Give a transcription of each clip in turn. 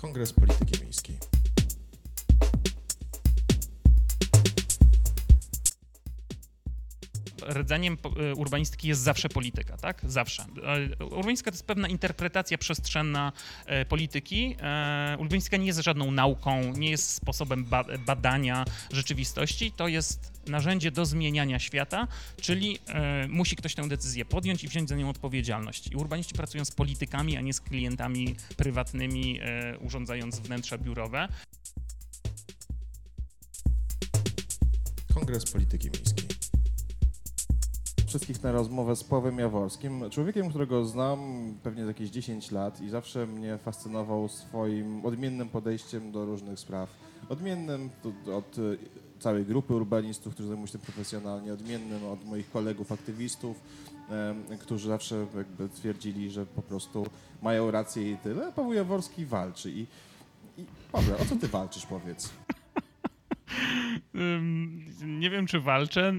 Kongres Polityki Miejskiej. Rdzeniem y, urbanistyki jest zawsze polityka, tak? Zawsze. E, urbanistyka to jest pewna interpretacja przestrzenna e, polityki. E, urbanistyka nie jest żadną nauką, nie jest sposobem badania rzeczywistości. To jest narzędzie do zmieniania świata, czyli musi ktoś tę decyzję podjąć i wziąć za nią odpowiedzialność. I urbaniści pracują z politykami, a nie z klientami prywatnymi, urządzając wnętrza biurowe. Kongres Polityki Miejskiej wszystkich na rozmowę z Pawłem Jaworskim, człowiekiem, którego znam pewnie z jakieś 10 lat i zawsze mnie fascynował swoim odmiennym podejściem do różnych spraw. Odmiennym od całej grupy urbanistów, którzy zajmują się tym profesjonalnie, odmiennym od moich kolegów aktywistów, którzy zawsze jakby twierdzili, że po prostu mają rację i tyle. Paweł Jaworski walczy i, i Paweł, o co ty walczysz, powiedz? Nie wiem, czy walczę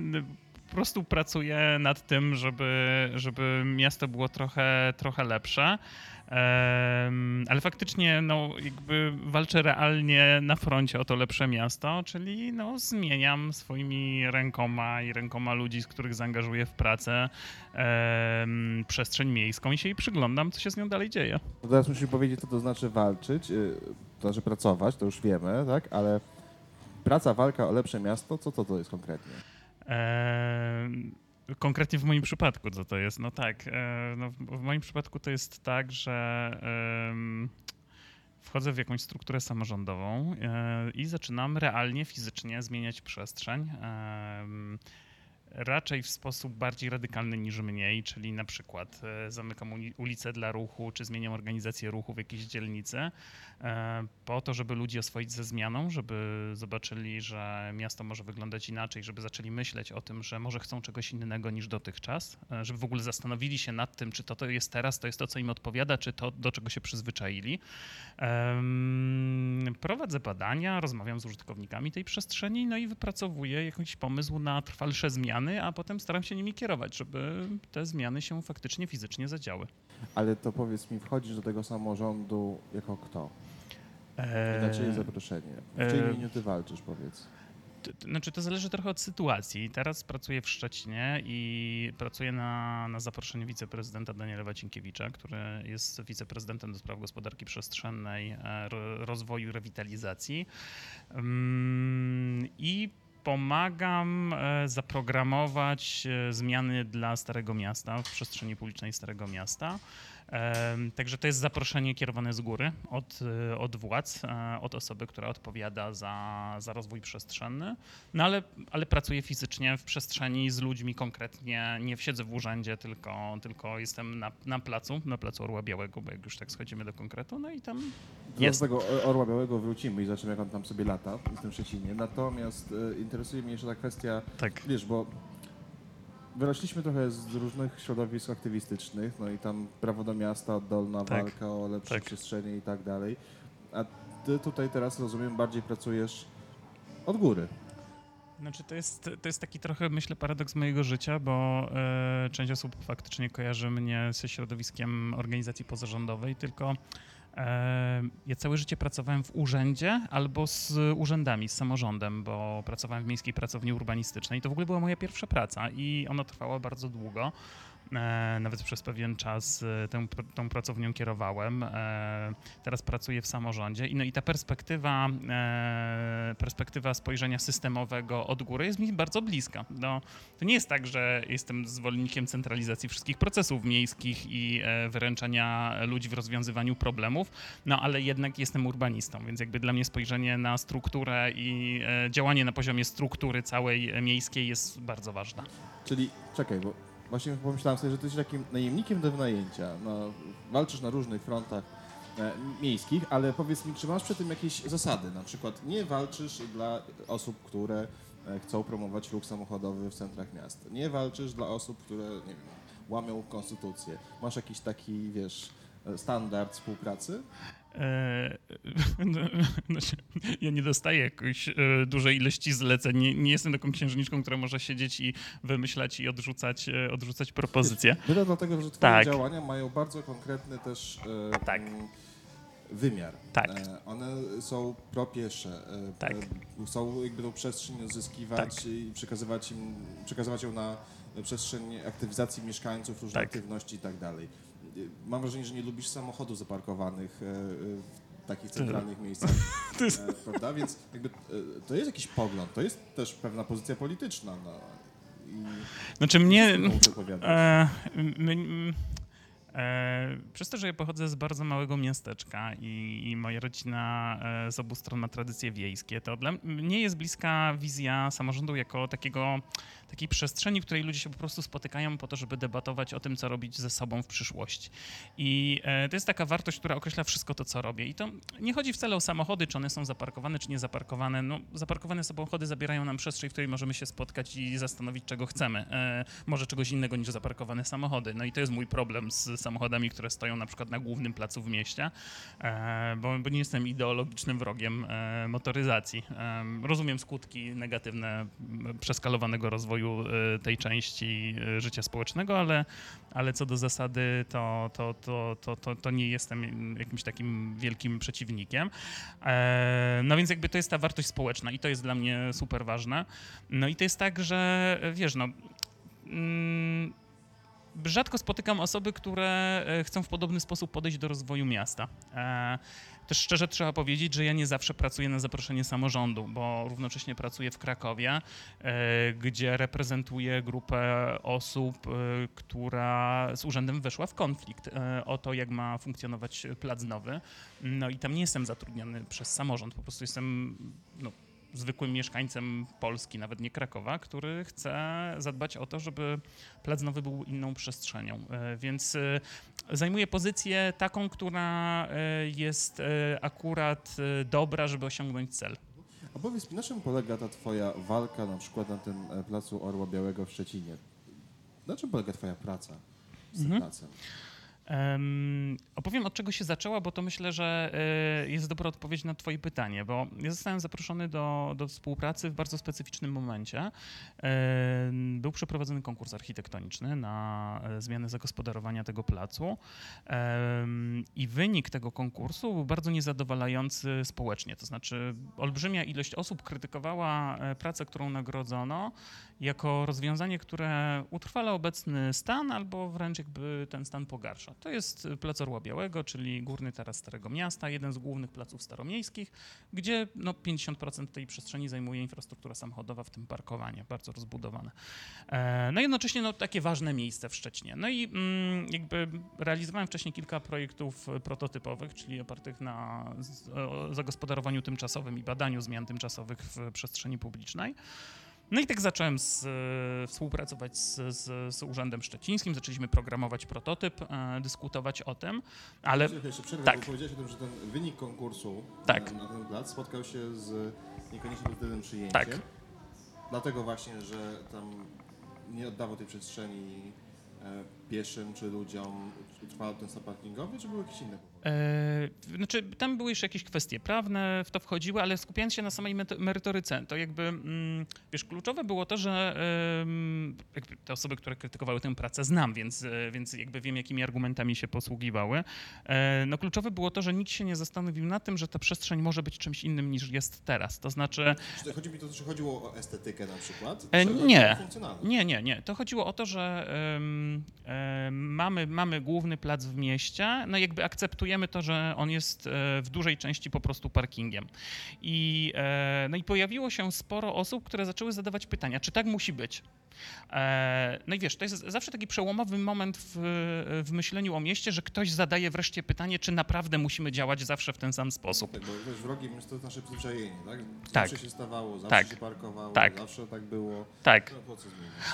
po prostu pracuję nad tym, żeby, żeby miasto było trochę, trochę lepsze. ale faktycznie no, jakby walczę realnie na froncie o to lepsze miasto, czyli no, zmieniam swoimi rękoma i rękoma ludzi, z których zaangażuję w pracę przestrzeń miejską i się jej przyglądam, co się z nią dalej dzieje. No teraz musimy powiedzieć, co to znaczy walczyć, y, to znaczy pracować, to już wiemy, tak? ale praca, walka o lepsze miasto, co to, to jest konkretnie? Konkretnie w moim przypadku, co to jest? No tak, e, no w moim przypadku to jest tak, że wchodzę w jakąś strukturę samorządową e, i zaczynam realnie, fizycznie zmieniać przestrzeń raczej w sposób bardziej radykalny niż mniej, czyli na przykład e, zamykam ulicę dla ruchu, czy zmieniam organizację ruchu w jakiejś dzielnicy, e, po to, żeby ludzi oswoić ze zmianą, żeby zobaczyli, że miasto może wyglądać inaczej, żeby zaczęli myśleć o tym, że może chcą czegoś innego niż dotychczas, e, żeby w ogóle zastanowili się nad tym, czy to, to jest teraz, to jest to, co im odpowiada, czy to, do czego się przyzwyczaili. Prowadzę badania, rozmawiam z użytkownikami tej przestrzeni, no i wypracowuję jakiś pomysł na trwalsze zmiany, zmiany, a potem staram się nimi kierować, żeby te zmiany się faktycznie fizycznie zadziały. Ale to powiedz mi, wchodzisz do tego samorządu jako kto? Eee, na czyje zaproszenie? W czyim imieniu ty walczysz, powiedz? Znaczy, to zależy trochę od sytuacji. Teraz pracuję w Szczecinie i pracuję na, na zaproszenie wiceprezydenta Daniela Wacinkiewicza, który jest wiceprezydentem do spraw gospodarki przestrzennej, e, rozwoju rewitalizacji. Mm, I pomagam e, zaprogramować e, zmiany dla Starego Miasta, w przestrzeni publicznej Starego Miasta. Także to jest zaproszenie kierowane z góry od, e, od władz, e, od osoby, która odpowiada za, za rozwój przestrzenny, no ale, ale pracuję fizycznie w przestrzeni z ludźmi konkretnie, nie siedzę w urzędzie, tylko, tylko jestem na, na placu, na placu Orła Białego, bo jak już tak schodzimy do konkretu, no i tam do jest. Do tego Orła Białego wrócimy i zobaczymy, jak on tam sobie lata w tym Szczecinie. Natomiast e, interesuje mnie jeszcze ta kwestia, tak. wiesz, bo wyrośliśmy trochę z różnych środowisk aktywistycznych, no i tam prawo do miasta, oddolna tak. walka o lepsze tak. przestrzenie i tak dalej. A ty tutaj teraz, rozumiem, bardziej pracujesz od góry. Znaczy to jest, to jest taki trochę, myślę, paradoks mojego życia, bo y, część osób faktycznie kojarzy mnie ze środowiskiem organizacji pozarządowej, tylko ja całe życie pracowałem w urzędzie albo z urzędami, z samorządem, bo pracowałem w miejskiej pracowni urbanistycznej. To w ogóle była moja pierwsza praca i ona trwała bardzo długo. E, nawet przez pewien czas e, tę, tą pracownią kierowałem. E, teraz pracuję w samorządzie i, no i ta perspektywa, perspektywa spojrzenia systemowego od góry jest mi bardzo bliska. No, to nie jest tak, że jestem zwolennikiem centralizacji wszystkich procesów miejskich i wyręczania ludzi w rozwiązywaniu problemów, no ale jednak jestem urbanistą, więc jakby dla mnie spojrzenie na strukturę i działanie na poziomie struktury całej miejskiej jest bardzo ważne. Czyli czekaj, bo Właśnie pomyślałem sobie, że ty jesteś takim najemnikiem do wynajęcia. No, walczysz na różnych frontach e, miejskich, ale powiedz mi, czy masz przy tym jakieś zasady? Na przykład nie walczysz dla osób, które e, chcą promować ruch samochodowy w centrach miast. Nie walczysz dla osób, które nie wiem, łamią konstytucję. Masz jakiś taki, wiesz, e, standard współpracy? E, no, no, ja nie dostaję jakiejś e, dużej ilości zleceń. Nie, nie, jestem taką księżniczką, która może siedzieć i wymyślać i odrzucać, e, odrzucać propozycje. Tyle dlatego, że twoje tak. działania mają bardzo konkretny też tak. wymiar. Tak. One są propiesze. Tak. Chcą jakby tą przestrzeń odzyskiwać Tak. i przekazywać, im, przekazywać ją na przestrzeń aktywizacji mieszkańców, różne Tak. aktywności i tak dalej. E, Mam wrażenie, że nie lubisz samochodów zaparkowanych e, e, w takich centralnych miejscach, To jest- e, prawda? Więc jakby to jest jakiś pogląd, to jest też pewna pozycja polityczna. No. I Znaczy mnie... E, e, przez to, że ja pochodzę z bardzo małego miasteczka i, i moja rodzina e, z obu stron ma tradycje wiejskie, to dla mnie jest bliska wizja samorządu jako takiego, takiej przestrzeni, w której ludzie się po prostu spotykają po to, żeby debatować o tym, co robić ze sobą w przyszłości. I e, to jest taka wartość, która określa wszystko to, co robię. I to nie chodzi wcale o samochody, czy one są zaparkowane, czy nie zaparkowane. No, zaparkowane samochody zabierają nam przestrzeń, w której możemy się spotkać i zastanowić, czego chcemy. E, może czegoś innego niż zaparkowane samochody. No i to jest mój problem z samochodami, które stoją na przykład na głównym placu w mieście, e, bo, bo nie jestem ideologicznym wrogiem motoryzacji. Rozumiem skutki negatywne przeskalowanego rozwoju e, tej części e, życia społecznego, ale, ale co do zasady, to, to, to, to, to, to nie jestem jakimś takim wielkim przeciwnikiem. E, No więc jakby to jest ta wartość społeczna i to jest dla mnie super ważne. No i to jest tak, że wiesz, no. mm, Rzadko spotykam osoby, które e, chcą w podobny sposób podejść do rozwoju miasta. E, Też szczerze trzeba powiedzieć, że ja nie zawsze pracuję na zaproszenie samorządu, bo równocześnie pracuję w Krakowie, e, gdzie reprezentuję grupę osób, która z urzędem weszła w konflikt o to, jak ma funkcjonować plac nowy. No i tam nie jestem zatrudniony przez samorząd, po prostu jestem no, zwykłym mieszkańcem Polski, nawet nie Krakowa, który chce zadbać o to, żeby plac nowy był inną przestrzenią. E, Więc e, zajmuję pozycję taką, która e, jest akurat dobra, żeby osiągnąć cel. A powiedz mi, na czym polega ta twoja walka na przykład na tym placu Orła Białego w Szczecinie? Na czym polega twoja praca z tym Mhm. placem? Em, opowiem od czego się zaczęła, bo to myślę, że e, jest dobra odpowiedź na Twoje pytanie, bo ja zostałem zaproszony do, do współpracy w bardzo specyficznym momencie. Em, Był przeprowadzony konkurs architektoniczny na e, zmianę zagospodarowania tego placu em, i wynik tego konkursu był bardzo niezadowalający społecznie. To znaczy, olbrzymia ilość osób krytykowała pracę, którą nagrodzono, jako rozwiązanie, które utrwala obecny stan albo wręcz jakby ten stan pogarsza. To jest Plac Orła Białego, czyli górny taras Starego Miasta, jeden z głównych placów staromiejskich, gdzie no, 50% tej przestrzeni zajmuje infrastruktura samochodowa, w tym parkowanie, bardzo rozbudowane. E, No i jednocześnie no, takie ważne miejsce w Szczecinie. No i mm, jakby realizowałem wcześniej kilka projektów e, prototypowych, czyli opartych na zagospodarowaniu tymczasowym i badaniu zmian tymczasowych w przestrzeni publicznej. No i tak zacząłem z, e, współpracować z, z, z Urzędem Szczecińskim, zaczęliśmy programować prototyp, e, dyskutować o tym, ale jeszcze przerwę, tak. bo powiedziałeś o tym, że ten wynik konkursu Tak. na, ten plac spotkał się z niekoniecznie pozytywnym przyjęciem. Tak. Dlatego właśnie, że tam nie oddawał tej przestrzeni e, pieszym czy ludziom utrwalał ten stan parkingowy, czy były jakieś inne powody? E, znaczy, tam były jeszcze jakieś kwestie prawne, w to wchodziły, ale skupiając się na samej merytoryce, to jakby, mm, wiesz, kluczowe było to, że jakby te osoby, które krytykowały tę pracę znam, więc, e, więc jakby wiem, jakimi argumentami się posługiwały. E, no kluczowe było to, że nikt się nie zastanowił na tym, że ta przestrzeń może być czymś innym niż jest teraz. To znaczy, Czy chodzi mi to, czy chodziło o estetykę na przykład? E, nie. Nie, nie, nie. To chodziło o to, że em, mamy, mamy główny plac w mieście, no jakby akceptujemy to, że on jest e, w dużej części po prostu parkingiem. I, e, no i pojawiło się sporo osób, które zaczęły zadawać pytania, czy tak musi być. E, No i wiesz, to jest zawsze taki przełomowy moment w, w myśleniu o mieście, że ktoś zadaje wreszcie pytanie, czy naprawdę musimy działać zawsze w ten sam sposób. Tak, bo wiesz, wrogiem jest to nasze przyzwyczajenie, tak? Tak. Zawsze się stawało, zawsze Tak. się parkowało, Tak. zawsze tak było. Tak. No?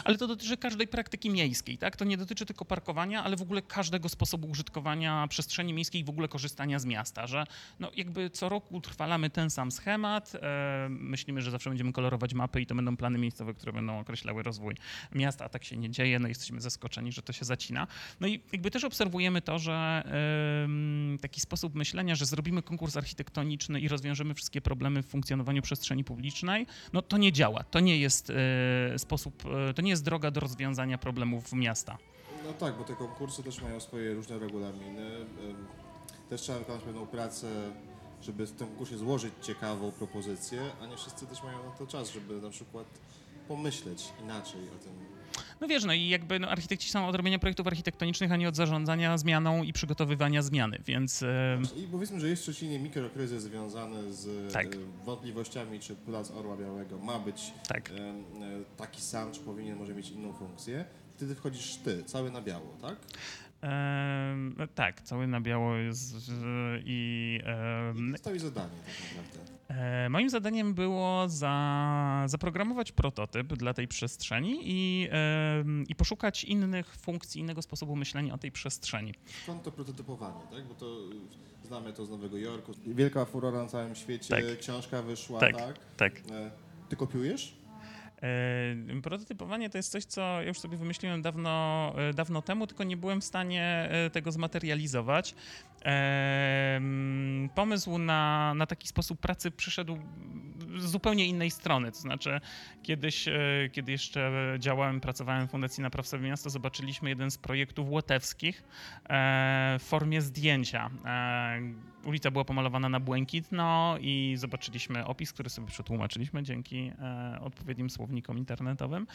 Ale to dotyczy każdej praktyki miejskiej, tak? To nie dotyczy tylko parkowania, ale w ogóle każdego sposobu użytkowania przestrzeni miejskiej i w ogóle korzystania z miasta, że no jakby co roku utrwalamy ten sam schemat, e, myślimy, że zawsze będziemy kolorować mapy i to będą plany miejscowe, które będą określały rozwój miasta, a tak się nie dzieje, no jesteśmy zaskoczeni, że to się zacina. No i jakby też obserwujemy to, że taki sposób myślenia, że zrobimy konkurs architektoniczny i rozwiążemy wszystkie problemy w funkcjonowaniu przestrzeni publicznej, no to nie działa. To nie jest e, sposób, e, to nie jest droga do rozwiązania problemów miasta. No tak, bo te konkursy też mają swoje różne regulaminy. Też trzeba wykonać pewną pracę, żeby w tym konkursie złożyć ciekawą propozycję, a nie wszyscy też mają na to czas, żeby na przykład pomyśleć inaczej o tym. No wiesz, no i jakby no, architekci są od robienia projektów architektonicznych, a nie od zarządzania zmianą i przygotowywania zmiany, więc I powiedzmy, że jest w Szczecinie mikrokryzys związany z Tak. e, wątpliwościami, czy Plac Orła Białego ma być tak. e, taki sam, czy powinien może mieć inną funkcję. Wtedy wchodzisz ty, cały na biało, tak? Em, tak, cały na biało jest i em, I zadanie tak naprawdę. E, Moim zadaniem było za, zaprogramować prototyp dla tej przestrzeni i, i poszukać innych funkcji, innego sposobu myślenia o tej przestrzeni. Skąd to prototypowanie, tak? Bo to znamy to z Nowego Jorku. Wielka furora na całym świecie, Tak. książka wyszła, Tak. tak? Tak. E, Ty kopiujesz? E, Prototypowanie to jest coś, co ja już sobie wymyśliłem dawno, e, dawno temu, tylko nie byłem w stanie e, tego zmaterializować. Pomysł na, na taki sposób pracy przyszedł z zupełnie innej strony. To znaczy, kiedyś, kiedy jeszcze działałem, pracowałem w Fundacji Napraw sobie Miasto, zobaczyliśmy jeden z projektów łotewskich w formie zdjęcia. Ulica była pomalowana na błękitno i zobaczyliśmy opis, który sobie przetłumaczyliśmy dzięki e, odpowiednim słownikom internetowym.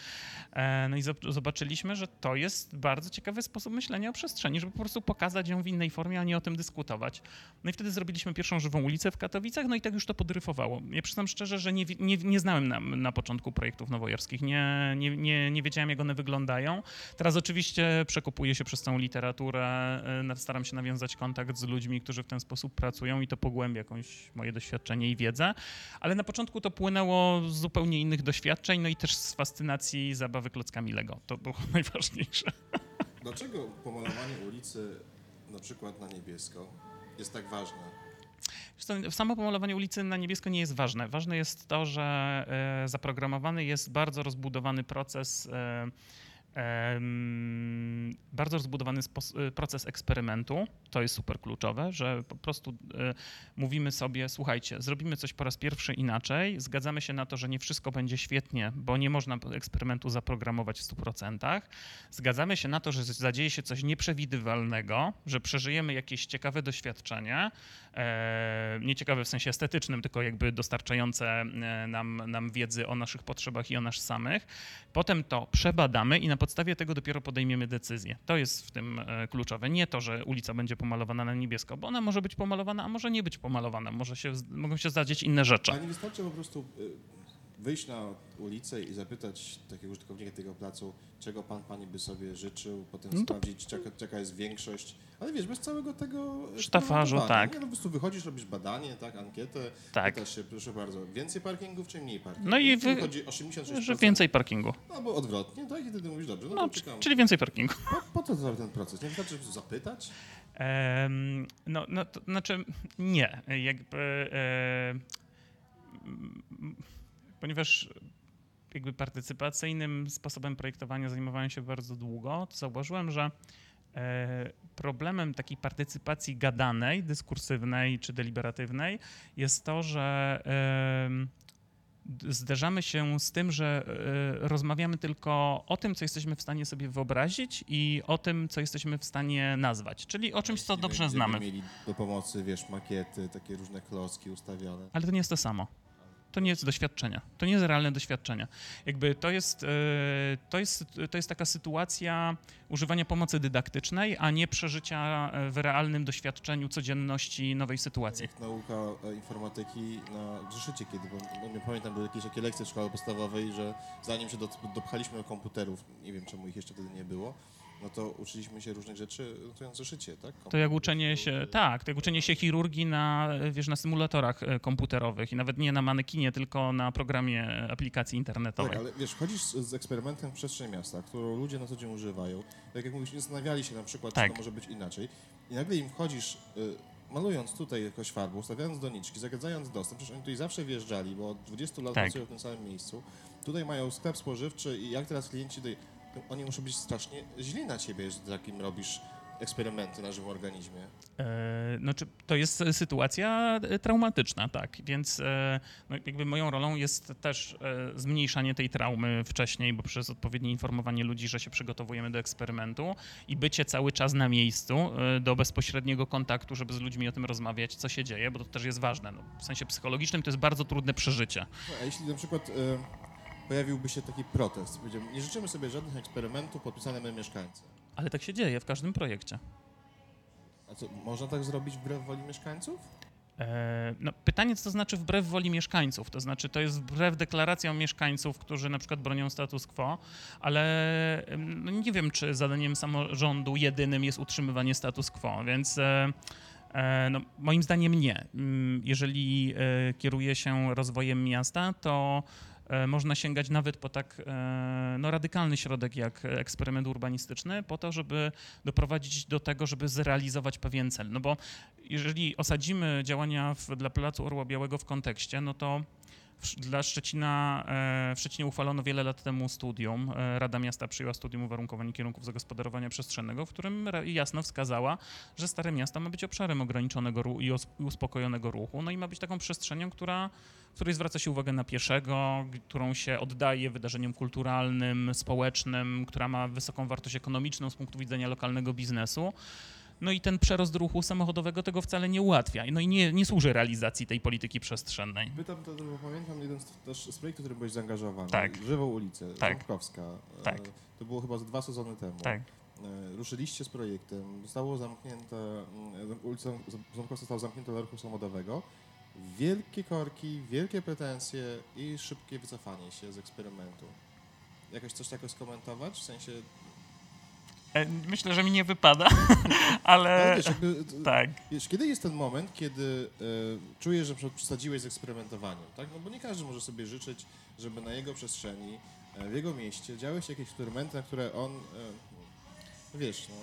E, no i zob- zobaczyliśmy, że to jest bardzo ciekawy sposób myślenia o przestrzeni, żeby po prostu pokazać ją w innej formie, a nie o tym dyskutować. No i wtedy zrobiliśmy pierwszą żywą ulicę w Katowicach, no i tak już to podryfowało. Ja przyznam szczerze, że nie, nie, nie znałem na, na początku projektów nowojorskich, nie, nie, nie, nie wiedziałem, jak one wyglądają. Teraz oczywiście przekopuję się przez całą literaturę, e, staram się nawiązać kontakt z ludźmi, którzy w ten sposób pracują i to pogłębia jakąś moje doświadczenie i wiedzę, ale na początku to płynęło z zupełnie innych doświadczeń, no i też z fascynacji zabawy klockami Lego. To było najważniejsze. Dlaczego pomalowanie ulicy na przykład na niebiesko jest tak ważne? Samo pomalowanie ulicy na niebiesko nie jest ważne. Ważne jest to, że e, zaprogramowany jest bardzo rozbudowany proces. Bardzo rozbudowany e, proces eksperymentu. To jest super kluczowe, że po prostu e, mówimy sobie, słuchajcie, zrobimy coś po raz pierwszy inaczej, zgadzamy się na to, że nie wszystko będzie świetnie, bo nie można eksperymentu zaprogramować w 100%. Zgadzamy się na to, że zadzieje się coś nieprzewidywalnego, że przeżyjemy jakieś ciekawe doświadczenie, e, nie ciekawe w sensie estetycznym, tylko jakby dostarczające e, nam, nam wiedzy o naszych potrzebach i o nas samych. Potem to przebadamy i na podstawie tego dopiero podejmiemy decyzję. To jest w tym e, kluczowe. Nie to, że ulica będzie pomalowana na niebiesko, bo ona może być pomalowana, a może nie być pomalowana. Może się, mogą się zdarzyć inne rzeczy. A nie wystarczy po prostu y, wyjść na ulicę i zapytać takiego użytkownika tego placu, czego pan, pani by sobie życzył, potem No sprawdzić, jaka, jaka jest większość. Ale wiesz, bez całego tego eksperymentowania, tak. Nie, no, po prostu wychodzisz, robisz badanie, tak, ankietę, Tak. pytasz się, proszę bardzo, więcej parkingów czy mniej parkingów? No i wy- wychodzi 86%. Że więcej parkingu. Albo odwrotnie, tak, i wtedy mówisz, dobrze, no, No, czyli więcej parkingu. Po, po co cały ten proces? Nie wystarczy zapytać? No, no to znaczy nie, jakby e, m, ponieważ jakby partycypacyjnym sposobem projektowania zajmowałem się bardzo długo, to zauważyłem, że e, problemem takiej partycypacji gadanej, dyskursywnej czy deliberatywnej jest to, że zderzamy się z tym, że e, rozmawiamy tylko o tym, co jesteśmy w stanie sobie wyobrazić i o tym, co jesteśmy w stanie nazwać, czyli o czymś, co dobrze znamy. mieli do pomocy, wiesz, makiety, takie różne klocki ustawione. Ale to nie jest to samo. To nie jest doświadczenia. To nie jest realne doświadczenia. Jakby to jest, e, to jest, to jest taka sytuacja używania pomocy dydaktycznej, a nie przeżycia e, w realnym doświadczeniu codzienności nowej sytuacji. Jak nauka e, informatyki na zeszycie kiedy, bo bo nie pamiętam, były jakieś takie lekcje w szkole podstawowej, że zanim się do, dopchaliśmy do komputerów, nie wiem czemu ich jeszcze wtedy nie było, no to uczyliśmy się różnych rzeczy notując zeszycie, tak? To jak uczenie się, tak, to jak uczenie się chirurgii na, wiesz, na symulatorach e, komputerowych i nawet nie na manekinie, tylko na programie aplikacji internetowej. Tak, ale wiesz, chodzisz z, eksperymentem w przestrzeń miasta, którą ludzie na co dzień używają. Tak jak mówisz, nie zastanawiali się na przykład, Tak. czy to może być inaczej. I nagle im wchodzisz, y, malując tutaj jakoś farbą, ustawiając doniczki, zagadzając dostęp. Przecież oni tutaj zawsze wjeżdżali, bo od 20 lat Tak. pracują w tym samym miejscu. Tutaj mają sklep spożywczy i jak teraz klienci tutaj, oni muszą być strasznie źli na ciebie, że takim robisz eksperymenty na żywym organizmie? E, No, czy to jest sytuacja e, traumatyczna, tak. Więc e, no, jakby moją rolą jest też e, zmniejszanie tej traumy wcześniej, bo przez odpowiednie informowanie ludzi, że się przygotowujemy do eksperymentu i bycie cały czas na miejscu e, do bezpośredniego kontaktu, żeby z ludźmi o tym rozmawiać, co się dzieje, bo to też jest ważne. No, w sensie psychologicznym to jest bardzo trudne przeżycie. A jeśli na przykład e, pojawiłby się taki protest, powiedział, nie życzymy sobie żadnych eksperymentów podpisanych mieszkańcy. Ale tak się dzieje w każdym projekcie. A co, można tak zrobić wbrew woli mieszkańców? E, No, pytanie, co to znaczy wbrew woli mieszkańców? To znaczy, to jest wbrew deklaracjom mieszkańców, którzy na przykład bronią status quo, ale no nie wiem, czy zadaniem samorządu jedynym jest utrzymywanie status quo, więc e, e, no, moim zdaniem nie. Mm, Jeżeli kieruje się rozwojem miasta, to można sięgać nawet po tak e, no, radykalny środek jak eksperyment urbanistyczny, po to, żeby doprowadzić do tego, żeby zrealizować pewien cel. No bo jeżeli osadzimy działania w, dla Placu Orła Białego w kontekście, no to dla Szczecina, e, w Szczecinie uchwalono wiele lat temu studium. E, Rada Miasta przyjęła studium uwarunkowań kierunków zagospodarowania przestrzennego, w którym jasno wskazała, że Stare Miasto ma być obszarem ograniczonego i uspokojonego ruchu, no i ma być taką przestrzenią, która, w której zwraca się uwagę na pieszego, którą się oddaje wydarzeniom kulturalnym, społecznym, która ma wysoką wartość ekonomiczną z punktu widzenia lokalnego biznesu. No i ten przerost ruchu samochodowego tego wcale nie ułatwia. No i nie, nie służy realizacji tej polityki przestrzennej. Pytam to, bo pamiętam jeden z, też z projektów, w którym byłeś zaangażowany. Tak. Żywą ulicę, Tak. Ząbkowska. E, Tak. To było chyba dwa sezony temu. Tak. E, Ruszyliście z projektem, zostało zamknięte, mm, ulica Ząbkowska została zamknięta dla ruchu samochodowego. Wielkie korki, wielkie pretensje i szybkie wycofanie się z eksperymentu. Jakoś coś takiego skomentować? W sensie, E, Myślę, że mi nie wypada, no, ale wiesz, jakby, t- tak. wiesz, kiedy jest ten moment, kiedy e, czujesz, że przesadziłeś z eksperymentowaniem, tak? No bo nie każdy może sobie życzyć, żeby na jego przestrzeni, e, w jego mieście działy się jakieś eksperymenty, na które on, e, wiesz, no,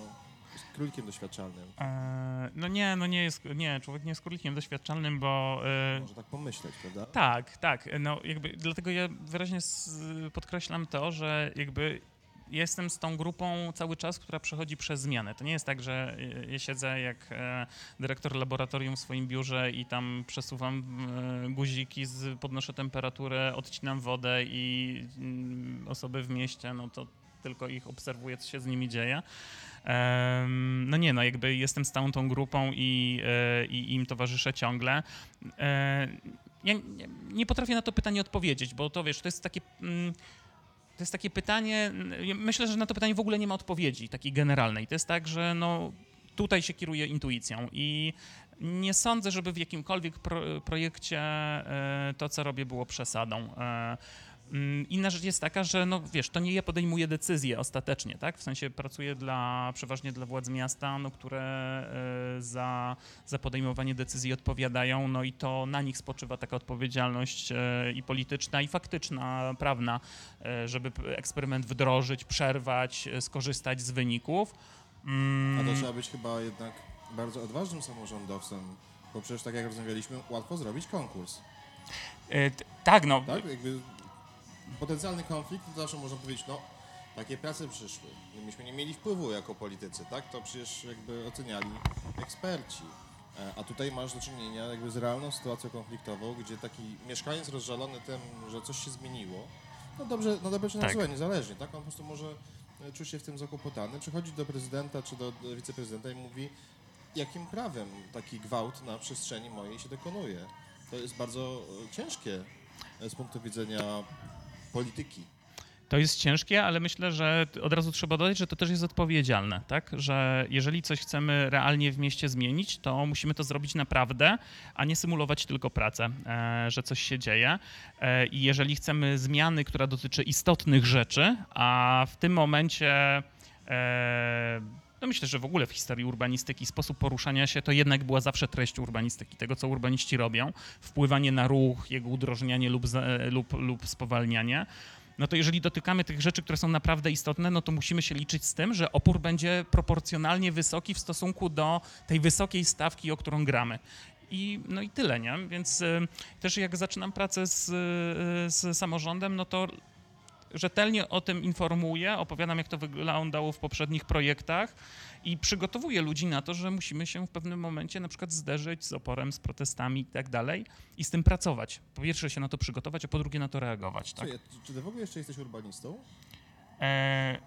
jest królikiem doświadczalnym. E, No nie, no nie jest, nie, człowiek nie jest królikiem doświadczalnym, bo e, Może tak pomyśleć, prawda? Tak, tak. No jakby dlatego ja wyraźnie podkreślam to, że jakby jestem z tą grupą cały czas, która przechodzi przez zmianę. To nie jest tak, że y, ja siedzę jak e, dyrektor laboratorium w swoim biurze i tam przesuwam e, guziki, podnoszę temperaturę, odcinam wodę i mm, osoby w mieście, no to tylko ich obserwuję, co się z nimi dzieje. No nie, no jakby jestem z całą tą grupą i, e, i im towarzyszę ciągle. E, ja nie, potrafię na to pytanie odpowiedzieć, bo to wiesz, to jest takie. To jest takie pytanie. Myślę, że na to pytanie w ogóle nie ma odpowiedzi takiej generalnej. To jest tak, że no, tutaj się kieruję intuicją i nie sądzę, żeby w jakimkolwiek pro, projekcie e, to, co robię, było przesadą. Mm, Inna rzecz jest taka, że no wiesz, to nie ja podejmuję decyzje ostatecznie, tak? W sensie pracuję dla, przeważnie dla władz miasta, no, które e, za, za podejmowanie decyzji odpowiadają, no i to na nich spoczywa taka odpowiedzialność e, i polityczna, i faktyczna, prawna, e, żeby eksperyment wdrożyć, przerwać, skorzystać z wyników. Mm, A to trzeba być chyba jednak bardzo odważnym samorządowcem, bo przecież tak jak rozmawialiśmy, łatwo zrobić konkurs, t- tak, no, tak? Jakby potencjalny konflikt, to zawsze można powiedzieć, no, takie prace przyszły. Myśmy nie mieli wpływu jako politycy, tak? To przecież jakby oceniali eksperci. E, A tutaj masz do czynienia jakby z realną sytuacją konfliktową, gdzie taki mieszkaniec rozżalony tym, że coś się zmieniło, no dobrze, no dobrze czy na Tak. złe, niezależnie, tak? On po prostu może e, czuć się w tym zakłopotany, przychodzi do prezydenta czy do do wiceprezydenta i mówi, jakim prawem taki gwałt na przestrzeni mojej się dokonuje. To jest bardzo e, ciężkie z punktu widzenia polityki. To jest ciężkie, ale myślę, że od razu trzeba dodać, że to też jest odpowiedzialne, tak? Że jeżeli coś chcemy realnie w mieście zmienić, to musimy to zrobić naprawdę, a nie symulować tylko pracę, e, że coś się dzieje. E, I jeżeli chcemy zmiany, która dotyczy istotnych rzeczy, a w tym momencie e, no myślę, że w ogóle w historii urbanistyki sposób poruszania się to jednak była zawsze treść urbanistyki, tego co urbaniści robią, wpływanie na ruch, jego udrożnianie lub, za- lub, lub spowalnianie no to jeżeli dotykamy tych rzeczy, które są naprawdę istotne, no to musimy się liczyć z tym, że opór będzie proporcjonalnie wysoki w stosunku do tej wysokiej stawki, o którą gramy. I, no i tyle, nie? Więc y, też jak zaczynam pracę z, y, z samorządem, no to rzetelnie o tym informuję, opowiadam, jak to wyglądało w poprzednich projektach i przygotowuję ludzi na to, że musimy się w pewnym momencie na przykład zderzyć z oporem, z protestami i tak dalej i z tym pracować. Po pierwsze się na to przygotować, a po drugie na to reagować. Tak? Czy, czy ty w ogóle jeszcze jesteś urbanistą? E,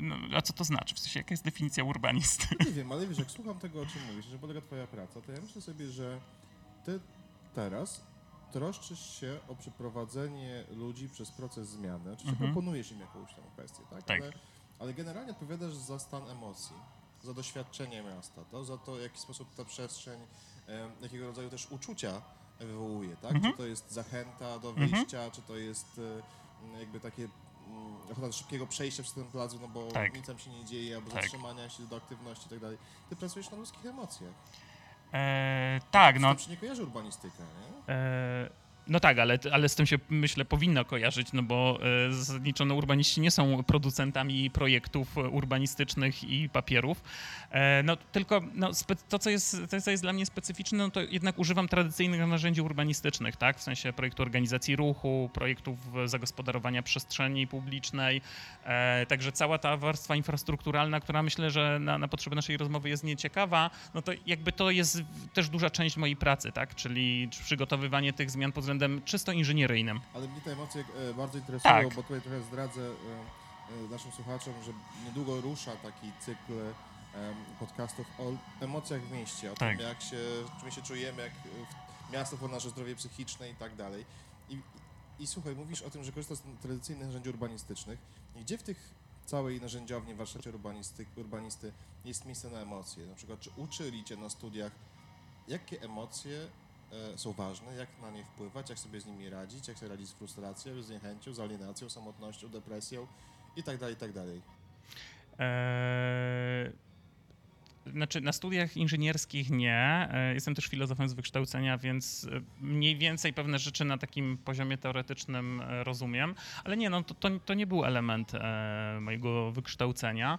no, a co to znaczy? W sensie, jaka jest definicja urbanisty? Nie wiem, ale wiesz, jak słucham tego, o czym mówisz, że polega twoja praca, to ja myślę sobie, że ty teraz troszczysz się o przeprowadzenie ludzi przez proces zmiany. Oczywiście Mhm. proponujesz im jakąś tam kwestię, tak? Tak. Ale, ale generalnie odpowiadasz za stan emocji, za doświadczenie miasta, to, za to, w jaki sposób ta przestrzeń, e, jakiego rodzaju też uczucia wywołuje, tak? Mhm. Czy to jest zachęta do Mhm. wyjścia, czy to jest e, jakby takie mm, ochota szybkiego przejścia przez ten plac, no bo Tak. nic tam się nie dzieje, albo Tak. zatrzymania się do aktywności i tak dalej. Ty pracujesz na ludzkich emocjach. E, tak, no. Nie kojarzy urbanistyka, nie? E, no tak, ale, ale z tym się myślę powinno kojarzyć, no bo e, zliczono urbaniści nie są producentami projektów e, urbanistycznych i papierów. E, no tylko no, to, co jest, to, co jest dla mnie specyficzne, no to jednak używam tradycyjnych narzędzi urbanistycznych, tak? W sensie projektu organizacji ruchu, projektów zagospodarowania przestrzeni publicznej. Także cała ta warstwa infrastrukturalna, która myślę, że na, na potrzeby naszej rozmowy jest nieciekawa, no to jakby to jest też duża część mojej pracy, tak? Czyli przygotowywanie tych zmian pod względem czysto inżynieryjnym. Ale mnie te emocje e, bardzo interesują, Tak. bo tutaj trochę zdradzę e, e, naszym słuchaczom, że niedługo rusza taki cykl podcastów o emocjach w mieście, o Tak. tym, jak się, czym się czujemy, jak w- miasto wpływa na nasze zdrowie psychiczne i tak dalej. I, słuchaj, mówisz o tym, że korzystasz z tradycyjnych narzędzi urbanistycznych. Gdzie w tych całej narzędziowni w warsztacie urbanisty, urbanisty jest miejsce na emocje? Na przykład, czy uczyli cię na studiach, jakie emocje są ważne, jak na nie wpływać, jak sobie z nimi radzić, jak sobie radzić z frustracją, z niechęcią, z alienacją, samotnością, depresją i dalej, i tak dalej. Eee, Znaczy, na studiach inżynierskich nie. E, Jestem też filozofem z wykształcenia, więc e, mniej więcej pewne rzeczy na takim poziomie teoretycznym e, rozumiem, ale nie, no to, to, to nie był element e, mojego wykształcenia.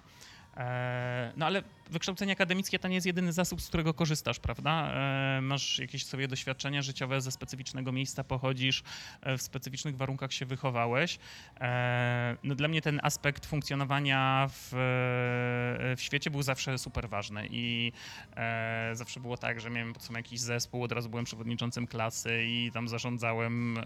E, No ale wykształcenie akademickie to nie jest jedyny zasób, z którego korzystasz, prawda? E, Masz jakieś swoje doświadczenia życiowe, ze specyficznego miejsca pochodzisz, e, w specyficznych warunkach się wychowałeś. E, No dla mnie ten aspekt funkcjonowania w, w świecie był zawsze super ważny i zawsze było tak, że miałem pod sobą jakiś zespół, od razu byłem przewodniczącym klasy i tam zarządzałem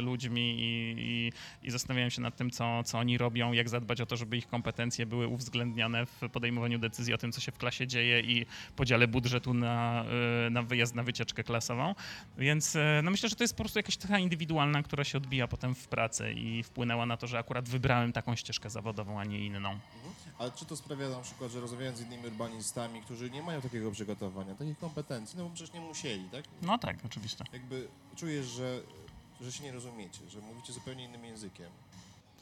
ludźmi i, i, i zastanawiałem się nad tym, co, co oni robią, jak zadbać o to, żeby ich kompetencje były uwzględniane w podejmowaniu decyzji o tym, co się w klasie dzieje i podziale budżetu na, e, na wyjazd na wycieczkę klasową. Więc e, no myślę, że to jest po prostu jakaś cecha indywidualna, która się odbija potem w pracy i wpłynęła na to, że akurat wybrałem taką ścieżkę zawodową, a nie inną. Ale czy to sprawia na przykład, że rozmawiając z innymi urbanistami, którzy nie mają takiego przygotowania, takich kompetencji, no bo przecież nie musieli, tak? No tak, oczywiście. Jakby czujesz, że, że się nie rozumiecie, że mówicie zupełnie innym językiem.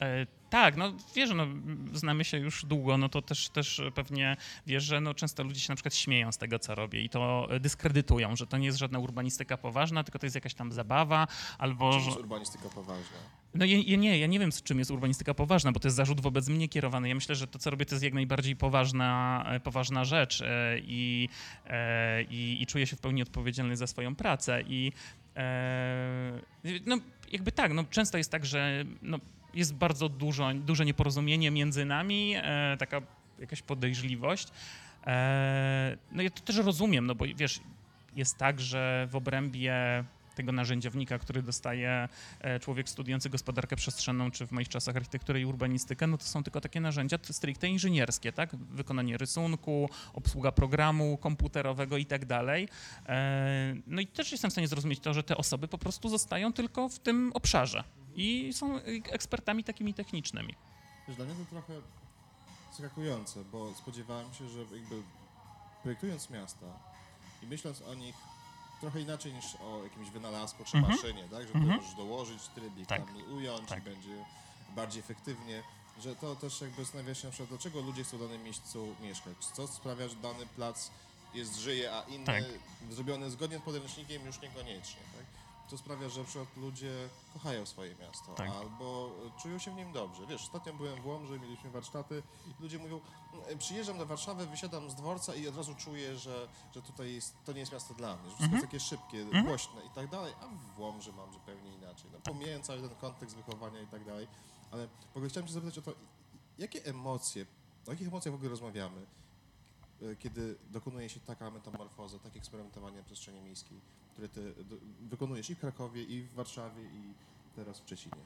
E, tak, no wiesz, no, znamy się już długo, no to też, też pewnie wiesz, że no, często ludzie się na przykład śmieją z tego, co robię i to e, dyskredytują, że to nie jest żadna urbanistyka poważna, tylko to jest jakaś tam zabawa, albo... Czym jest urbanistyka poważna? No ja, ja nie, ja nie wiem, z czym jest urbanistyka poważna, bo to jest zarzut wobec mnie kierowany. Ja myślę, że to, co robię, to jest jak najbardziej poważna, e, poważna rzecz i, i, i czuję się w pełni odpowiedzialny za swoją pracę. I no, jakby tak, no, często jest tak, że no, jest bardzo dużo, duże nieporozumienie między nami, e, taka jakaś podejrzliwość. E, no ja to też rozumiem, no bo wiesz, jest tak, że w obrębie tego narzędziownika, który dostaje e, człowiek studiujący gospodarkę przestrzenną, czy w moich czasach architekturę i urbanistykę, no to są tylko takie narzędzia stricte inżynierskie, tak? Wykonanie rysunku, obsługa programu komputerowego i tak dalej. E, No i też jestem w stanie zrozumieć to, że te osoby po prostu zostają tylko w tym obszarze i są ekspertami takimi technicznymi. Wiesz, dla mnie to trochę zaskakujące, bo spodziewałem się, że jakby projektując miasta i myśląc o nich trochę inaczej niż o jakimś wynalazku czy Mhm. maszynie, tak? Że Mhm. to możesz dołożyć trybik, Tak. tam ująć Tak. i będzie bardziej efektywnie, że to też jakby zastanawia się na przykład, dlaczego ludzie chcą w danym miejscu mieszkać, co sprawia, że dany plac jest żyje, a inny Tak. zrobiony zgodnie z podręcznikiem już niekoniecznie, tak? To sprawia, że przykład ludzie kochają swoje miasto Tak. albo czują się w nim dobrze. Wiesz, ostatnio byłem w Łomży, mieliśmy warsztaty i ludzie mówią, "Mm, przyjeżdżam do Warszawy, wysiadam z dworca i od razu czuję, że, że tutaj jest, to nie jest miasto dla mnie, że wszystko Mhm. jest takie szybkie, Mhm. głośne i tak dalej, a w Łomży mam zupełnie inaczej. No, pomijając cały ten kontekst wychowania i tak dalej, ale w ogóle chciałem cię zapytać o to, jakie emocje, o jakich emocjach w ogóle rozmawiamy, e, kiedy dokonuje się taka metamorfoza, takie eksperymentowanie na przestrzeni miejskiej, które ty wykonujesz i w Krakowie, i w Warszawie, i teraz w Szczecinie.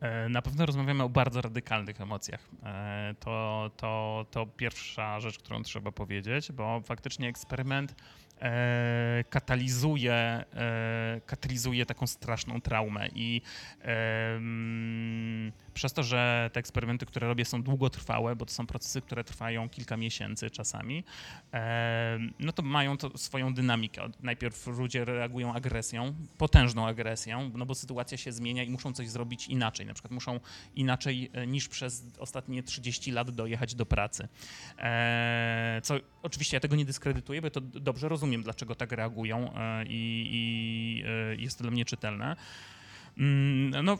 E, Na pewno rozmawiamy o bardzo radykalnych emocjach. E, To, to, to pierwsza rzecz, którą trzeba powiedzieć, bo faktycznie eksperyment e, katalizuje, e, katalizuje taką straszną traumę i em, przez to, że te eksperymenty, które robię są długotrwałe, bo to są procesy, które trwają kilka miesięcy czasami, no to mają to swoją dynamikę. Najpierw ludzie reagują agresją, potężną agresją, no bo sytuacja się zmienia i muszą coś zrobić inaczej. Na przykład muszą inaczej e, niż przez ostatnie 30 lat dojechać do pracy. E, co oczywiście ja tego nie dyskredytuję, bo to dobrze rozumiem, dlaczego tak reagują e, i, i e, jest to dla mnie czytelne. Mm, No,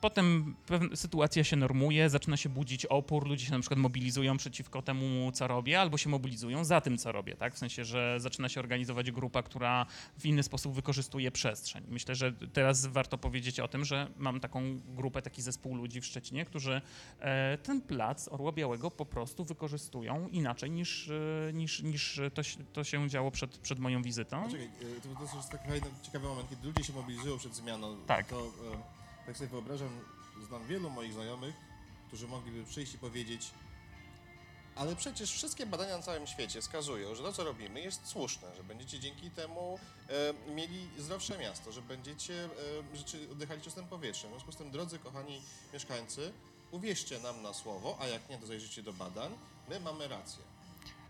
Potem pewna sytuacja się normuje, zaczyna się budzić opór, ludzie się na przykład mobilizują przeciwko temu, co robię, albo się mobilizują za tym, co robię, tak? W sensie, że zaczyna się organizować grupa, która w inny sposób wykorzystuje przestrzeń. Myślę, że teraz warto powiedzieć o tym, że mam taką grupę, taki zespół ludzi w Szczecinie, którzy e, ten plac Orła Białego po prostu wykorzystują inaczej niż, e, niż, niż to, się- to się działo przed, przed moją wizytą. Czekaj, e, to, to jest taki ciekawy moment, kiedy ludzie się mobilizują przed zmianą. Tak. To tak sobie wyobrażam, znam wielu moich znajomych, którzy mogliby przyjść i powiedzieć ale przecież wszystkie badania na całym świecie wskazują, że to, co robimy, jest słuszne, że będziecie dzięki temu e, mieli zdrowsze miasto, że będziecie e, oddychali czystym powietrzem. W związku z tym, drodzy, kochani mieszkańcy, uwierzcie nam na słowo, a jak nie, to zajrzyjcie do badań, my mamy rację.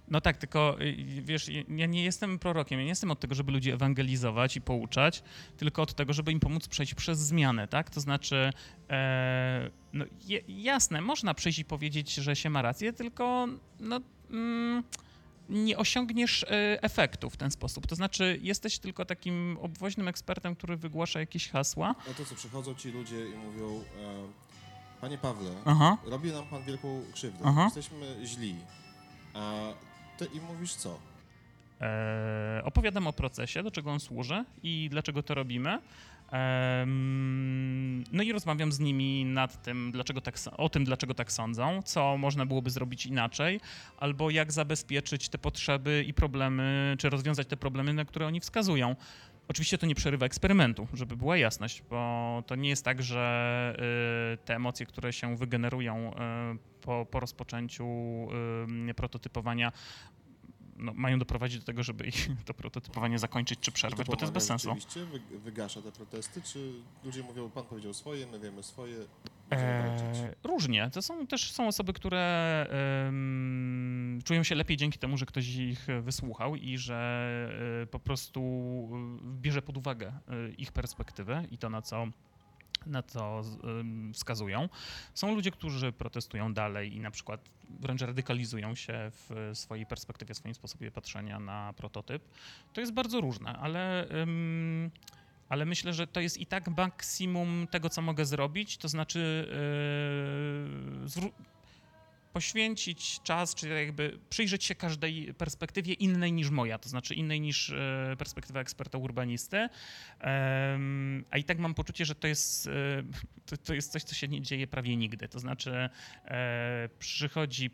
No tak, tylko y, wiesz, ja nie jestem prorokiem, ja nie jestem od tego, żeby ludzi ewangelizować i pouczać, tylko od tego, żeby im pomóc przejść przez zmianę, tak? To znaczy, e, no jasne, można przyjść i powiedzieć, że się ma rację, tylko no, mm, nie osiągniesz e, efektu w ten sposób. To znaczy, jesteś tylko takim obwoźnym ekspertem, który wygłasza jakieś hasła. No to co, przychodzą ci ludzie i mówią, e, panie Pawle, Aha. robi nam pan wielką krzywdę, Aha. jesteśmy źli. Ty im mówisz co? E, opowiadam o procesie, do czego on służy i dlaczego to robimy. Em, no i rozmawiam z nimi nad tym, dlaczego tak, o tym, dlaczego tak sądzą, co można byłoby zrobić inaczej, albo jak zabezpieczyć te potrzeby i problemy, czy rozwiązać te problemy, na które oni wskazują. Oczywiście to nie przerywa eksperymentu, żeby była jasność, bo to nie jest tak, że y, te emocje, które się wygenerują y, po, po rozpoczęciu y, prototypowania, no, mają doprowadzić do tego, żeby ich to prototypowanie zakończyć czy przerwać, bo to jest bez sensu. Rzeczywiście wy, wygasza te protesty, czy ludzie mówią, pan powiedział swoje, my wiemy swoje? Eee, różnie. To są też są osoby, które czują się lepiej dzięki temu, że ktoś ich wysłuchał i że e, po prostu e, bierze pod uwagę e, ich perspektywę i to, na co na co wskazują. Są ludzie, którzy protestują dalej i na przykład wręcz radykalizują się w swojej perspektywie, w swoim sposobie patrzenia na prototyp. To jest bardzo różne, ale em, ale myślę, że to jest i tak maksimum tego, co mogę zrobić, to znaczy yy, poświęcić czas, czy jakby przyjrzeć się każdej perspektywie innej niż moja, to znaczy innej niż e, perspektywa eksperta urbanisty, a i tak mam poczucie, że to jest, e, to, to jest coś, co się nie dzieje prawie nigdy, to znaczy e, przychodzi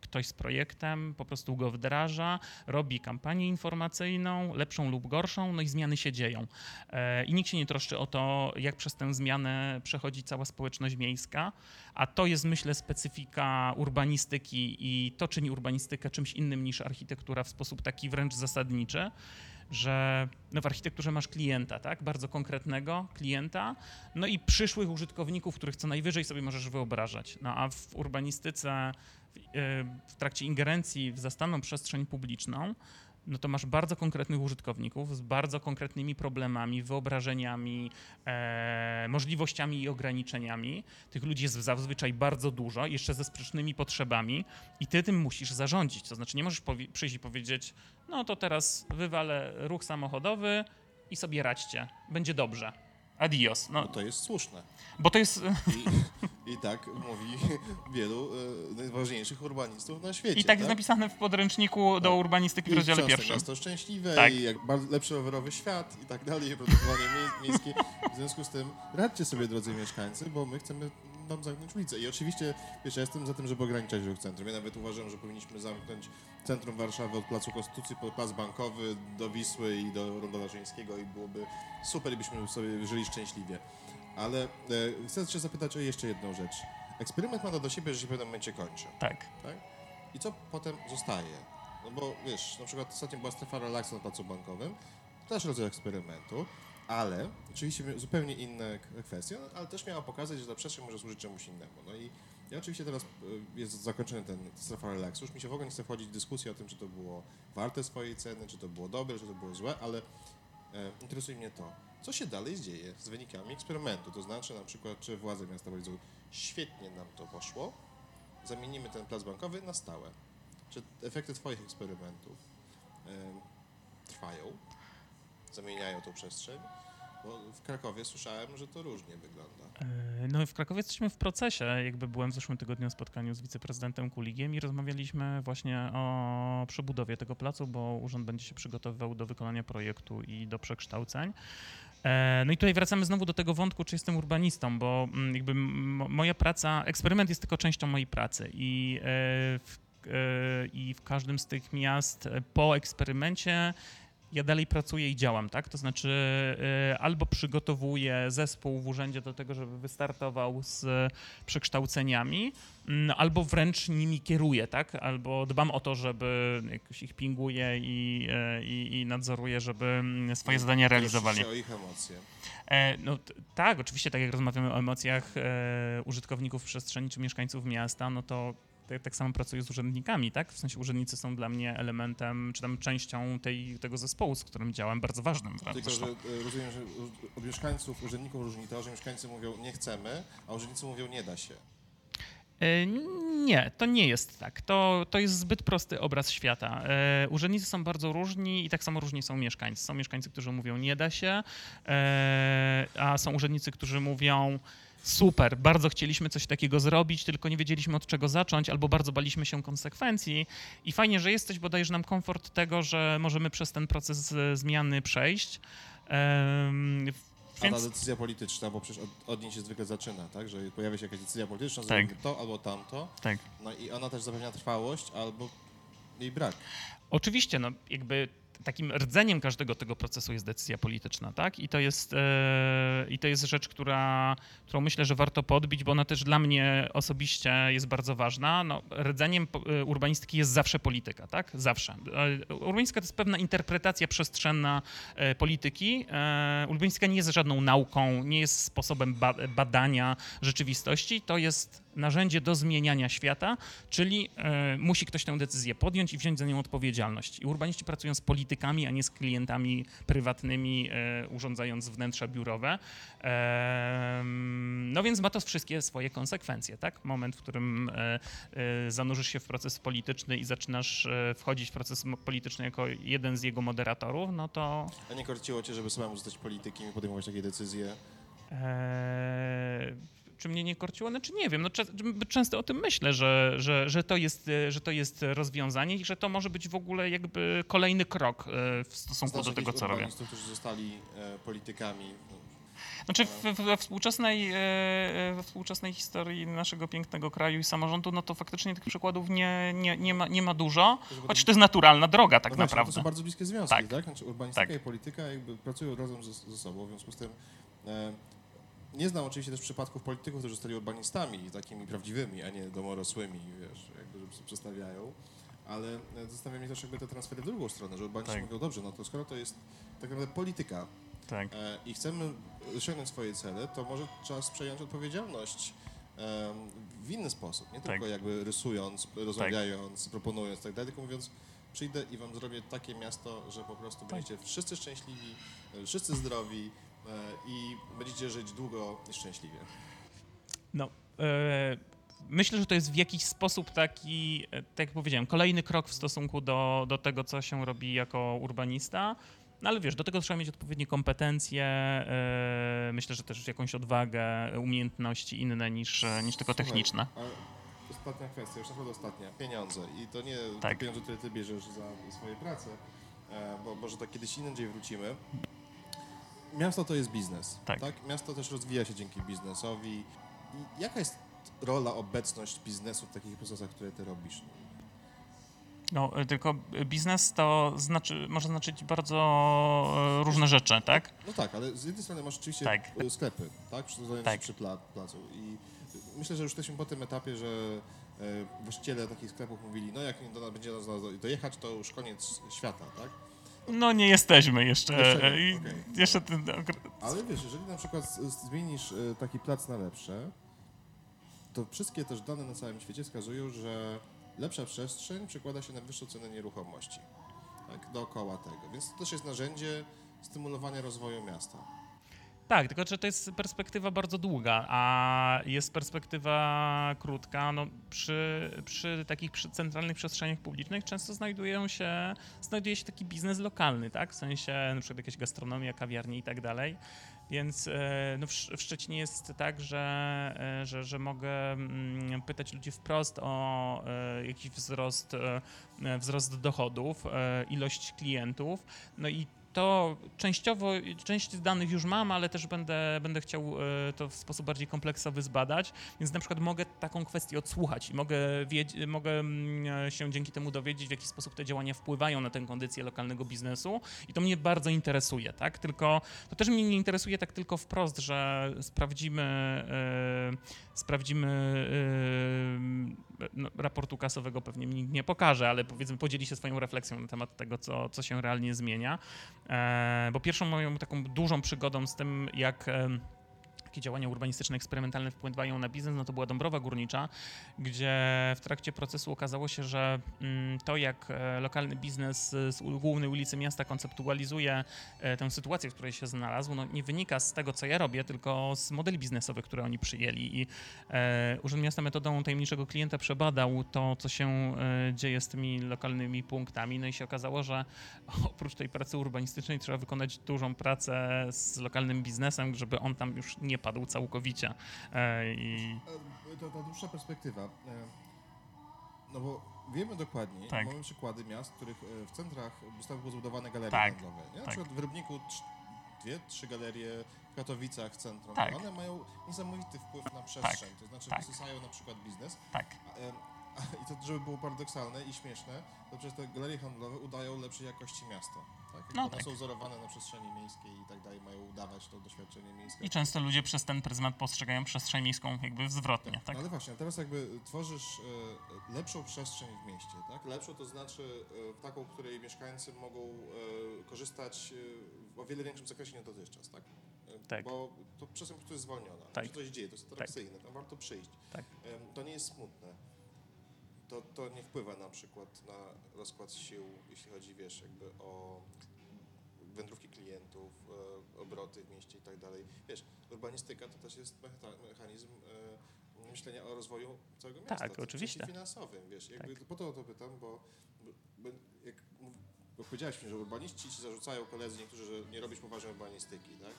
ktoś z projektem, po prostu go wdraża, robi kampanię informacyjną, lepszą lub gorszą, no i zmiany się dzieją. E, I nikt się nie troszczy o to, jak przez tę zmianę przechodzi cała społeczność miejska, a to jest, myślę, specyfika urbanistyki i to czyni urbanistykę czymś innym niż architektura w sposób taki wręcz zasadniczy, że no w architekturze masz klienta, tak, bardzo konkretnego klienta, no i przyszłych użytkowników, których co najwyżej sobie możesz wyobrażać. No a w urbanistyce, w, e, w trakcie ingerencji w zastaną przestrzeń publiczną, no to masz bardzo konkretnych użytkowników z bardzo konkretnymi problemami, wyobrażeniami, e, możliwościami i ograniczeniami. Tych ludzi jest zazwyczaj bardzo dużo, jeszcze ze sprzecznymi potrzebami i ty tym musisz zarządzić. To znaczy nie możesz przyjść i powiedzieć, no to teraz wywalę ruch samochodowy i sobie radźcie. Będzie dobrze. Adios. No No, to jest słuszne. bo to jest... I, i tak mówi wielu e, najważniejszych urbanistów na świecie. I tak jest napisane w podręczniku do Tak. urbanistyki w rozdziale pierwszym. Miasto Szczęśliwe Tak. i jak lepszy rowerowy świat i tak dalej, i produkowanie mie- miejskie. W związku z tym radźcie sobie, drodzy mieszkańcy, bo my chcemy wam zamknąć ulicę. I oczywiście, wiesz, ja jestem za tym, żeby ograniczać ruch centrum. Ja nawet uważam, że powinniśmy zamknąć centrum Warszawy od Placu Konstytucji po Plac Bankowy do Wisły i do Ronda Daszyńskiego i byłoby super, i byśmy sobie żyli szczęśliwie. Ale e, chcę cię zapytać o jeszcze jedną rzecz. Eksperyment ma do siebie, że się w pewnym momencie kończy Tak. tak? I co potem zostaje? No bo wiesz, na przykład ostatnio była strefa relaksu na placu bankowym, to też rodzaj eksperymentu, ale oczywiście zupełnie inne kwestie, no, ale też miała pokazać, że ta przestrzeń może służyć czemuś innemu. No i ja oczywiście teraz y, jest zakończony ten strefa relaksu, już mi się w ogóle nie chce wchodzić w dyskusję o tym, czy to było warte swojej ceny, czy to było dobre, czy to było złe, ale e, interesuje mnie to, co się dalej dzieje z wynikami eksperymentu, to znaczy na przykład, czy władze miasta powiedzą, świetnie nam to poszło, zamienimy ten plac bankowy na stałe. Czy efekty Twoich eksperymentów trwają, zamieniają tą przestrzeń? Bo w Krakowie słyszałem, że to różnie wygląda. E, No w Krakowie jesteśmy w procesie. Jakby byłem w zeszłym tygodniu na spotkaniu z wiceprezydentem Kuligiem i rozmawialiśmy właśnie o przebudowie tego placu, bo urząd będzie się przygotowywał do wykonania projektu i do przekształceń. E, No i tutaj wracamy znowu do tego wątku, czy jestem urbanistą, bo mm, jakby moja praca, eksperyment jest tylko częścią mojej pracy i e, w, i w każdym z tych miast po eksperymencie ja dalej pracuję i działam, tak? To znaczy e, albo przygotowuję zespół w urzędzie do tego, żeby wystartował z przekształceniami, mm, albo wręcz nimi kieruję, tak? Albo dbam o to, żeby jakoś ich pinguję i, e, i, i nadzoruję, żeby mm, swoje zadania realizowali. O ich emocje. E, no tak, oczywiście, tak jak rozmawiamy o emocjach e, użytkowników przestrzeni czy mieszkańców miasta, no to tak, tak samo pracuję z urzędnikami, tak? W sensie urzędnicy są dla mnie elementem, czy tam częścią tej, tego zespołu, z którym działam, bardzo ważnym. Tylko, że e, rozumiem, że od mieszkańców, urzędników różni to, że mieszkańcy mówią nie chcemy, a urzędnicy mówią nie da się. E, Nie, to nie jest tak. To, to jest zbyt prosty obraz świata. E, urzędnicy są bardzo różni i tak samo różni są mieszkańcy. Są mieszkańcy, którzy mówią nie da się, a są urzędnicy, którzy mówią super, bardzo chcieliśmy coś takiego zrobić, tylko nie wiedzieliśmy od czego zacząć albo bardzo baliśmy się konsekwencji i fajnie, że jesteś, bo dajesz nam komfort tego, że możemy przez ten proces zmiany przejść. Em, A ta Więc decyzja polityczna, bo przecież od, od niej się zwykle zaczyna, tak? Że pojawia się jakaś decyzja polityczna, Tak. to albo tamto, tak. no i ona też zapewnia trwałość albo jej brak. Oczywiście, no jakby takim rdzeniem każdego tego procesu jest decyzja polityczna, tak? I to jest, e, i to jest rzecz, która, którą myślę, że warto podbić, bo ona też dla mnie osobiście jest bardzo ważna. No, rdzeniem e, urbanistyki jest zawsze polityka, tak? Zawsze. E, Urbanistyka to jest pewna interpretacja przestrzenna polityki. Urbanistyka nie jest żadną nauką, nie jest sposobem ba- badania rzeczywistości. To jest narzędzie do zmieniania świata, czyli e, musi ktoś tę decyzję podjąć i wziąć za nią odpowiedzialność. I urbaniści pracują z politykami, a nie z klientami prywatnymi, e, urządzając wnętrza biurowe. Em, no więc ma to wszystkie swoje konsekwencje, tak? Moment, w którym e, zanurzysz się w proces polityczny i zaczynasz wchodzić w proces polityczny jako jeden z jego moderatorów, no to A nie korciło cię, żeby samemu zostać politykiem i podejmować takie decyzje? Eee, czy mnie nie korciło? Znaczy nie wiem, no, często o tym myślę, że, że, że, to jest, że to jest rozwiązanie i że to może być w ogóle jakby kolejny krok e, w stosunku Znasz do tego, co robię. którzy zostali e, politykami? Znaczy w, w, we, współczesnej, e, we współczesnej historii naszego pięknego kraju i samorządu, no to faktycznie tych przykładów nie, nie, nie, ma, nie ma dużo, choć to jest naturalna droga tak no właśnie, To naprawdę. są bardzo bliskie związki, tak? Tak. Znaczy urbanistyka Tak. i polityka jakby pracują razem ze, ze sobą, w związku z tym e, nie znam oczywiście też przypadków polityków, którzy zostali urbanistami, takimi prawdziwymi, a nie domorosłymi, wiesz, jakby, że się przedstawiają, ale e, zastanawia mnie też jakby te transfery w drugą stronę, że urbaniści Tak. mówią, dobrze, no to skoro to jest tak naprawdę polityka Tak. e, i chcemy osiągnąć swoje cele, to może czas przejąć odpowiedzialność em, w inny sposób, nie Tak. tylko jakby rysując, rozmawiając, proponując i tak dalej, tylko mówiąc, przyjdę i wam zrobię takie miasto, że po prostu będziecie wszyscy szczęśliwi, e, wszyscy zdrowi e, i będziecie żyć długo i szczęśliwie. No, e, myślę, że to jest w jakiś sposób taki, e, tak jak powiedziałem, kolejny krok w stosunku do, do tego, co się robi jako urbanista. No ale wiesz, do tego trzeba mieć odpowiednie kompetencje, e, myślę, że też jakąś odwagę, umiejętności inne niż, e, niż tylko techniczne. Ostatnia kwestia, już naprawdę ostatnia. Pieniądze. I to nie Tak. pieniądze, które ty bierzesz za swoje prace, e, bo może tak kiedyś indziej wrócimy. Miasto to jest biznes. Tak. Miasto też rozwija się dzięki biznesowi. I jaka jest rola, obecność biznesu w takich procesach, które ty robisz? No, e, tylko biznes to znaczy, może znaczyć bardzo e, różne rzeczy, tak? No tak, ale z jednej strony masz oczywiście Tak. e, sklepy, tak? Tak. przy pla, placu. I myślę, że już jesteśmy po tym etapie, że właściciele takich sklepów mówili, no jak nie do nas będzie dojechać, to już koniec świata, tak? No nie jesteśmy jeszcze. Jeszcze nie, okej. Jeszcze ten, Ale wiesz, jeżeli na przykład zmienisz e, taki plac na lepsze, to wszystkie też dane na całym świecie wskazują, że lepsza przestrzeń przekłada się na wyższą cenę nieruchomości. Tak, dookoła tego. Więc to też jest narzędzie stymulowania rozwoju miasta. Tak, tylko że to jest perspektywa bardzo długa, a jest perspektywa krótka. No, przy, przy takich przy centralnych przestrzeniach publicznych często znajdują się, znajduje się taki biznes lokalny, tak? W sensie przykład jakaś gastronomia, kawiarnie i tak dalej. Więc e, no, w, Sz- w Szczecinie jest tak, że, e, że, że mogę mm, pytać ludzi wprost o e, jakiś wzrost, wzrost dochodów, ilość klientów. No i to częściowo, część danych już mam, ale też będę, będę chciał e, to w sposób bardziej kompleksowy zbadać, więc na przykład mogę taką kwestię odsłuchać i mogę, mogę mm, się dzięki temu dowiedzieć, w jaki sposób te działania wpływają na tę kondycję lokalnego biznesu i to mnie bardzo interesuje, tak? Tylko to też mnie nie interesuje tak tylko wprost, że sprawdzimy, e, sprawdzimy e, no, raportu kasowego pewnie nikt nie pokaże, ale powiedzmy podzieli się swoją refleksją na temat tego, co, co się realnie zmienia. E, bo pierwszą moją taką dużą przygodą z tym, jak jakie działania urbanistyczne, eksperymentalne wpływają na biznes, no to była Dąbrowa Górnicza, gdzie w trakcie procesu okazało się, że mm, to jak e, lokalny biznes z głównej ulicy miasta konceptualizuje e, tę sytuację, w której się znalazł, no nie wynika z tego, co ja robię, tylko z modeli biznesowych, które oni przyjęli. I e, Urząd Miasta metodą tajemniczego klienta przebadał to, co się dzieje z tymi lokalnymi punktami, no i się okazało, że oprócz tej pracy urbanistycznej trzeba wykonać dużą pracę z lokalnym biznesem, żeby on tam już nie padł całkowicie. E, I E, To ta dłuższa perspektywa. e, No bo wiemy dokładnie, Tak. mamy przykłady miast, w których w centrach zostały zbudowane galerie Tak, handlowe. Nie? Na tak. przykład w Rybniku dwie, trzy galerie, w Katowicach w centrum. Tak. One mają niesamowity wpływ na przestrzeń, to znaczy tak. wysysają na przykład biznes. tak, a, I to, żeby było paradoksalne i śmieszne, to przez te galerie handlowe udają lepszej jakości miasto. Tak? Jak No one tak. są wzorowane na przestrzeni miejskiej i tak dalej, mają udawać to doświadczenie miejskie. i często ludzie przez ten pryzmat postrzegają przestrzeń miejską jakby zwrotnie, tak? No ale właśnie, teraz jakby tworzysz e, lepszą przestrzeń w mieście, tak? Lepszą to znaczy e, taką, w której mieszkańcy mogą e, korzystać w o wiele większym zakresie niż dotychczas, tak? Tak. Bo to przestrzeń prostu jest zwolniona. Tak. Coś dzieje, to jest atrakcyjne, tam warto przyjść. Tak. To nie jest smutne. To, to nie wpływa na przykład na rozkład sił, jeśli chodzi, wiesz, jakby o wędrówki klientów, e, obroty w mieście i tak dalej. Wiesz, urbanistyka to też jest mecha- mechanizm e, myślenia o rozwoju całego miasta. Tak, oczywiście. finansowym, wiesz. Jakby Tak. Po to o to pytam, bo, bo, jak bo powiedziałeś mi, że urbaniści ci zarzucają koledzy niektórzy, że nie robisz poważnej urbanistyki, tak?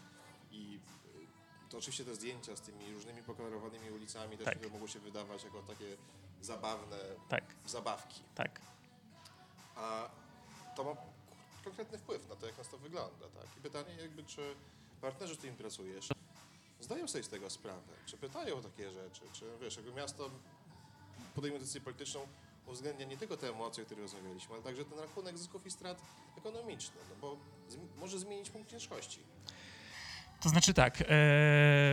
I e, to oczywiście te zdjęcia z tymi różnymi pokolorowanymi ulicami też Tak. mogą się wydawać jako takie zabawne Tak, zabawki. tak. A to ma konkretny wpływ na to, jak nas to wygląda. Tak? I pytanie jakby, czy partnerzy, z którymi pracujesz, zdają sobie z tego sprawę, czy pytają o takie rzeczy, czy wiesz, jakby miasto podejmuje decyzję polityczną, uwzględnia nie tylko te emocje, o których rozmawialiśmy, ale także ten rachunek zysków i strat ekonomiczny, no bo może zmienić punkt ciężkości. To znaczy tak, e,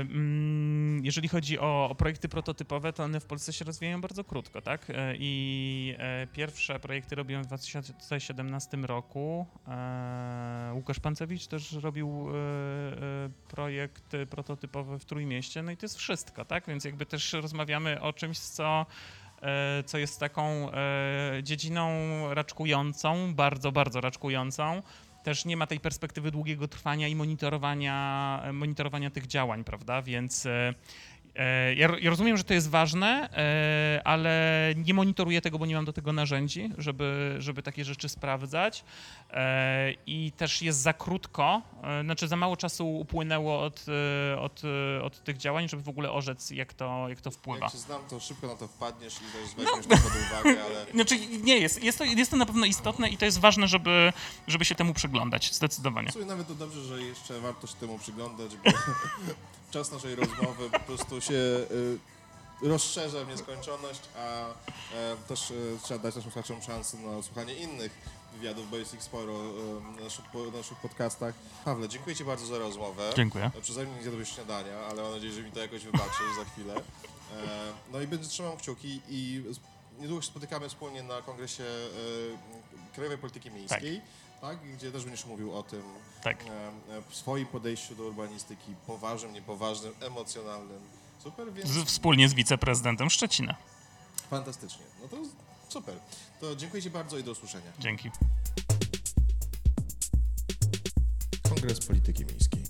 mm, jeżeli chodzi o, projekty prototypowe, to one w Polsce się rozwijają bardzo krótko, tak? E, I e, pierwsze projekty robiłem w 2017 roku. Łukasz Pancewicz też robił projekt prototypowy w Trójmieście, no i to jest wszystko, tak? Więc jakby też rozmawiamy o czymś, co co jest taką dziedziną raczkującą, bardzo, bardzo raczkującą, też nie ma tej perspektywy długiego trwania i monitorowania, monitorowania tych działań, prawda? Więc e, Ja, ja rozumiem, że to jest ważne, e, ale nie monitoruję tego, bo nie mam do tego narzędzi, żeby, żeby takie rzeczy sprawdzać. E, I też jest za krótko, e, znaczy za mało czasu upłynęło od, e, od, e, od tych działań, żeby w ogóle orzec, jak to, jak to wpływa. Jak się znam, to szybko na to wpadniesz i też weźmiesz to pod uwagę, ale Znaczy nie jest, jest to, jest to na pewno istotne i to jest ważne, żeby, żeby się temu przyglądać, zdecydowanie. w nawet to dobrze, że jeszcze warto się temu przyglądać, bo czas naszej rozmowy po prostu się y, rozszerza w nieskończoność, a e, też e, trzeba dać naszym słuchaczom szansę na słuchanie innych wywiadów, bo jest ich sporo e, na naszych, po, naszych podcastach. Pawle, dziękuję Ci bardzo za rozmowę. Dziękuję. E, Przeze mnie nie zjadłeś śniadania, ale mam nadzieję, że mi to jakoś wybaczysz za chwilę. No i będę trzymał kciuki i niedługo się spotykamy wspólnie na kongresie Krajowej Polityki Miejskiej, tak. Gdzie też będziesz mówił o tym Tak. e, w swoim podejściu do urbanistyki, poważnym, niepoważnym, emocjonalnym. Super, więc Z, wspólnie z wiceprezydentem Szczecina. fantastycznie. No to super. To dziękuję Ci bardzo i do usłyszenia. Dzięki. Kongres Polityki Miejskiej.